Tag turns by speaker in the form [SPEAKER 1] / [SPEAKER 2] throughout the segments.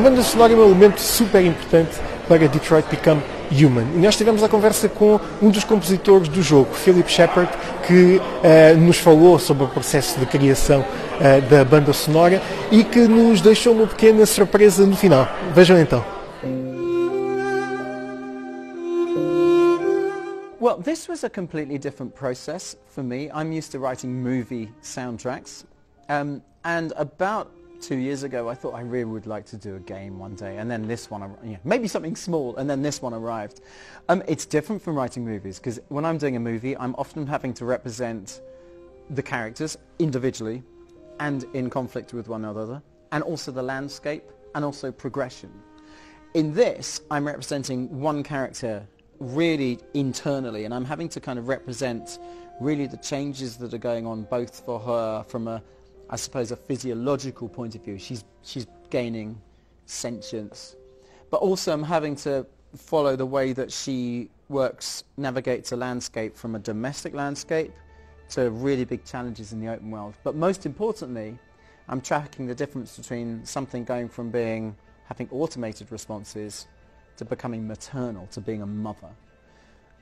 [SPEAKER 1] A banda sonora é um elemento super importante para Detroit Become Human. E nós tivemos a conversa com um dos compositores do jogo, Philip Shepard, que uh, nos falou sobre o processo de criação uh, da banda sonora e que nos deixou uma pequena surpresa no final. Vejam então.
[SPEAKER 2] Well, this was a completely different process for me. I'm used to writing movie soundtracks. Um, and about two years ago, I thought I really would like to do a game one day. And then this one, you know, maybe something small, and then this one arrived. Um, it's different from writing movies because when I'm doing a movie, I'm often having to represent the characters individually and in conflict with one another, and also the landscape and also progression. In this, I'm representing one character really internally and I'm having to kind of represent really the changes that are going on both for her from a I suppose a physiological point of view. She's she's gaining sentience. But also I'm having to follow the way that she works navigates a landscape from a domestic landscape to really big challenges in the open world. But most importantly I'm tracking the difference between something going from being having automated responses to becoming maternal, to being a mother.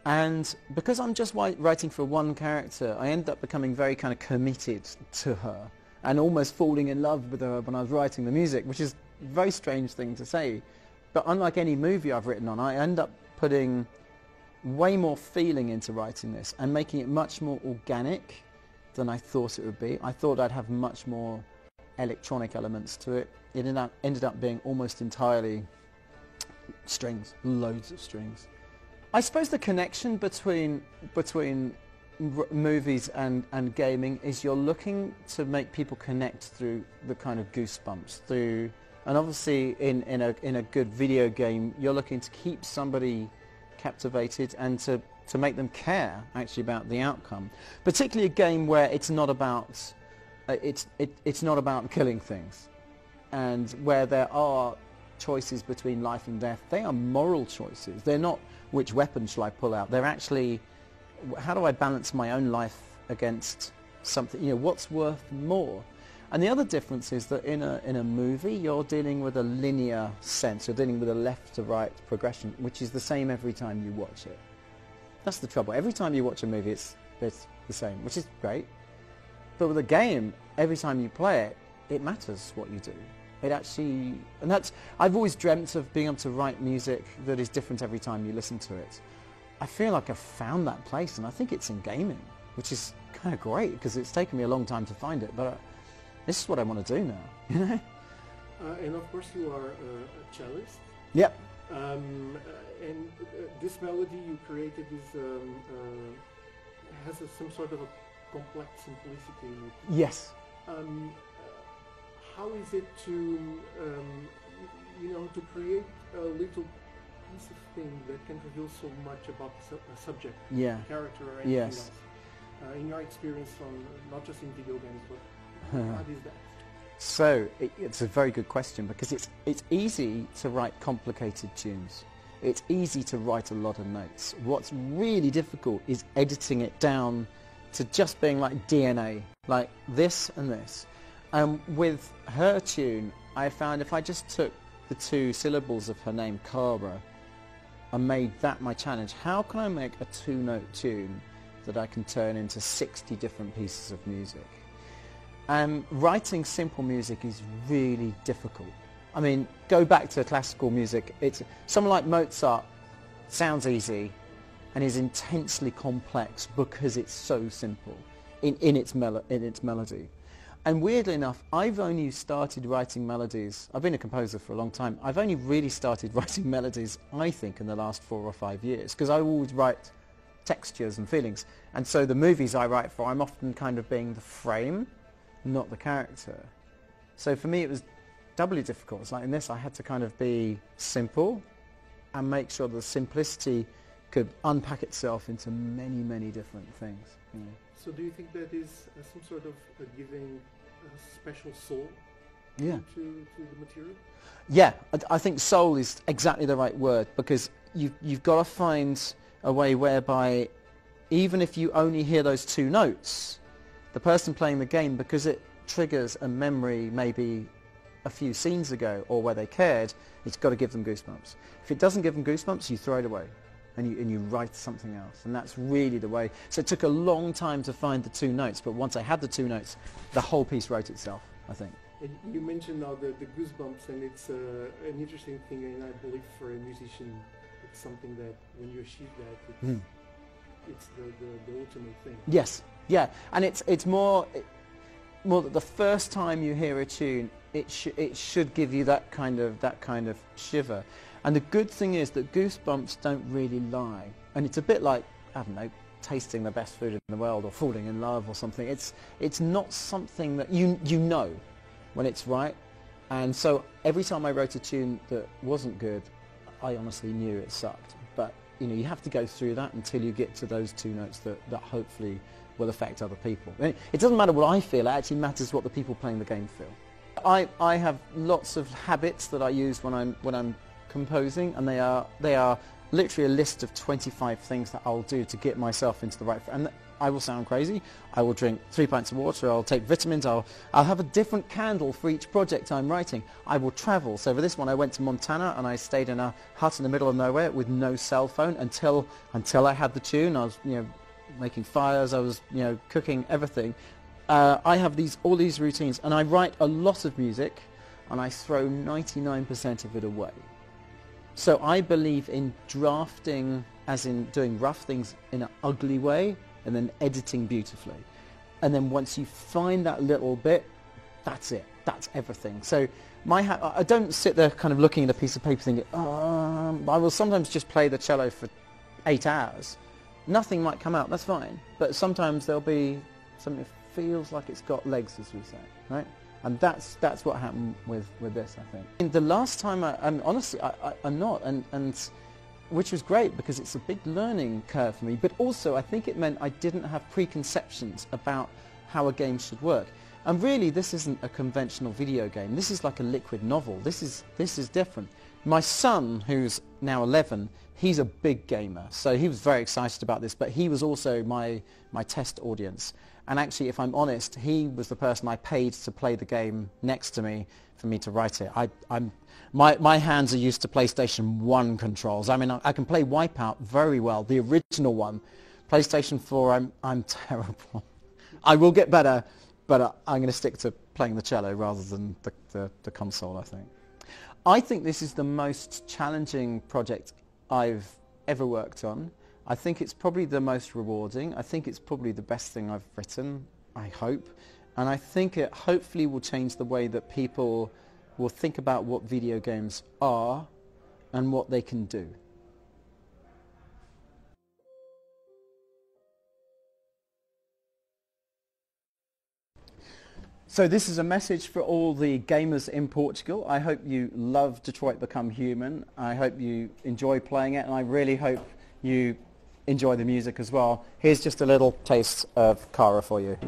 [SPEAKER 2] And because I'm just writing for one character, I end up becoming very kind of committed to her and almost falling in love with her when I was writing the music, which is a very strange thing to say. But unlike any movie I've written on, I end up putting way more feeling into writing this and making it much more organic than I thought it would be. I thought I'd have much more electronic elements to it. It ended up, ended up being almost entirely strings, loads of strings. I suppose the connection between between movies and, and gaming is you're looking to make people connect through the kind of goosebumps through and obviously in, in a in a good video game you're looking to keep somebody captivated and to, to make them care actually about the outcome. Particularly a game where it's not about uh, it's it, it's not about killing things and where there are choices between life and death, they are moral choices. They're not which weapon shall I pull out. They're actually how do I balance my own life against something, you know, what's worth more? And the other difference is that in a, in a movie, you're dealing with a linear sense. You're dealing with a left to right progression, which is the same every time you watch it. That's the trouble. Every time you watch a movie, it's, it's the same, which is great. But with a game, every time you play it, it matters what you do. It actually, and that's, I've always dreamt of being able to write music that is different every time you listen to it. I feel like I've found that place and I think it's in gaming, which is kind of great because it's taken me a long time to find it, but uh, this is what I want to do now, you know?
[SPEAKER 1] Uh, and of course you are uh, a cellist.
[SPEAKER 2] Yep.
[SPEAKER 1] Um, uh, and uh, this melody you created is um, uh, has a, some sort of a complex simplicity.
[SPEAKER 2] Yes.
[SPEAKER 1] Um, how is it to, um, you know, to create a little piece of thing that can reveal so much about the su- subject,
[SPEAKER 2] yeah.
[SPEAKER 1] character, or anything
[SPEAKER 2] yes.
[SPEAKER 1] else? Uh, in your experience, on not just in video games, but how is that?
[SPEAKER 2] So it, it's a very good question because it's it's easy to write complicated tunes. It's easy to write a lot of notes. What's really difficult is editing it down to just being like DNA, like this and this. Um, with her tune, I found if I just took the two syllables of her name, Kara, and made that my challenge, how can I make a two-note tune that I can turn into 60 different pieces of music? Um, writing simple music is really difficult. I mean, go back to classical music. It's someone like Mozart sounds easy and is intensely complex because it's so simple in, in, its, melo- in its melody. And weirdly enough, I've only started writing melodies. I've been a composer for a long time. I've only really started writing melodies, I think, in the last four or five years because I always write textures and feelings. And so the movies I write for, I'm often kind of being the frame, not the character. So for me, it was doubly difficult. It's like in this, I had to kind of be simple and make sure the simplicity could unpack itself into many, many different things. You know.
[SPEAKER 1] So do you think that is uh, some sort of uh, giving a special soul
[SPEAKER 2] Yeah.
[SPEAKER 1] to, to the material?
[SPEAKER 2] Yeah, I, I think soul is exactly the right word because you, you've got to find a way whereby even if you only hear those two notes, the person playing the game, because it triggers a memory maybe a few scenes ago or where they cared, it's got to give them goosebumps. If it doesn't give them goosebumps, you throw it away and you, and you write something else. And that's really the way. So it took a long time to find the two notes, but once I had the two notes, the whole piece wrote itself, I think.
[SPEAKER 1] And You mentioned now the, the goosebumps, and it's uh, an interesting thing, and I believe for a musician, it's something that when you achieve that, it's, mm. it's the, the, the, ultimate thing.
[SPEAKER 2] Yes, yeah, and it's it's more it, more that the first time you hear a tune, it sh- it should give you that kind of that kind of shiver. And the good thing is that goosebumps don't really lie, and it's a bit like I don't know tasting the best food in the world or falling in love or something. It's it's not something that you you know when it's right. And so every time I wrote a tune that wasn't good, I honestly knew it sucked. But you know, you have to go through that until you get to those two notes that, that hopefully will affect other people. It doesn't matter what I feel, it actually matters what the people playing the game feel. I, I have lots of habits that I use when I'm, when I'm composing, and they are, they are literally a list of 25 things that I'll do to get myself into the right... And I will sound crazy. I will drink three pints of water. I'll take vitamins. I'll, I'll have a different candle for each project I'm writing. I will travel. So for this one, I went to Montana and I stayed in a hut in the middle of nowhere with no cell phone until until I had the tune. I was, you know, making fires. I was, you know, cooking everything. Uh, I have these all these routines, and I write a lot of music, and I throw 99% of it away. So I believe in drafting, as in doing rough things in an ugly way, and then editing beautifully. And then once you find that little bit, that's it. That's everything. So my ha- I don't sit there kind of looking at a piece of paper thinking, um, I will sometimes just play the cello for eight hours. Nothing might come out, that's fine. But sometimes there'll be something that feels like it's got legs, as we say, right? And that's, that's what happened with, with this, I think. And the last time, I, mean, honestly, I, I'm not. And, and which was great because it's a big learning curve for me. But also, I think it meant I didn't have preconceptions about how a game should work. And really, this isn't a conventional video game. This is like a liquid novel. This is, this is different. My son, who's now 11, he's a big gamer. So he was very excited about this, but he was also my, my test audience. And actually, if I'm honest, he was the person I paid to play the game next to me for me to write it. I, I'm, my, my hands are used to PlayStation 1 controls. I mean, I, I can play Wipeout very well, the original one. PlayStation 4, I'm, I'm terrible. I will get better, but uh, I'm going to stick to playing the cello rather than the, the, the console, I think. I think this is the most challenging project I've ever worked on. I think it's probably the most rewarding. I think it's probably the best thing I've written, I hope. And I think it hopefully will change the way that people will think about what video games are and what they can do. So this is a message for all the gamers in Portugal. I hope you love Detroit Become Human. I hope you enjoy playing it and I really hope you enjoy the music as well. Here's just a little taste of Kara for you.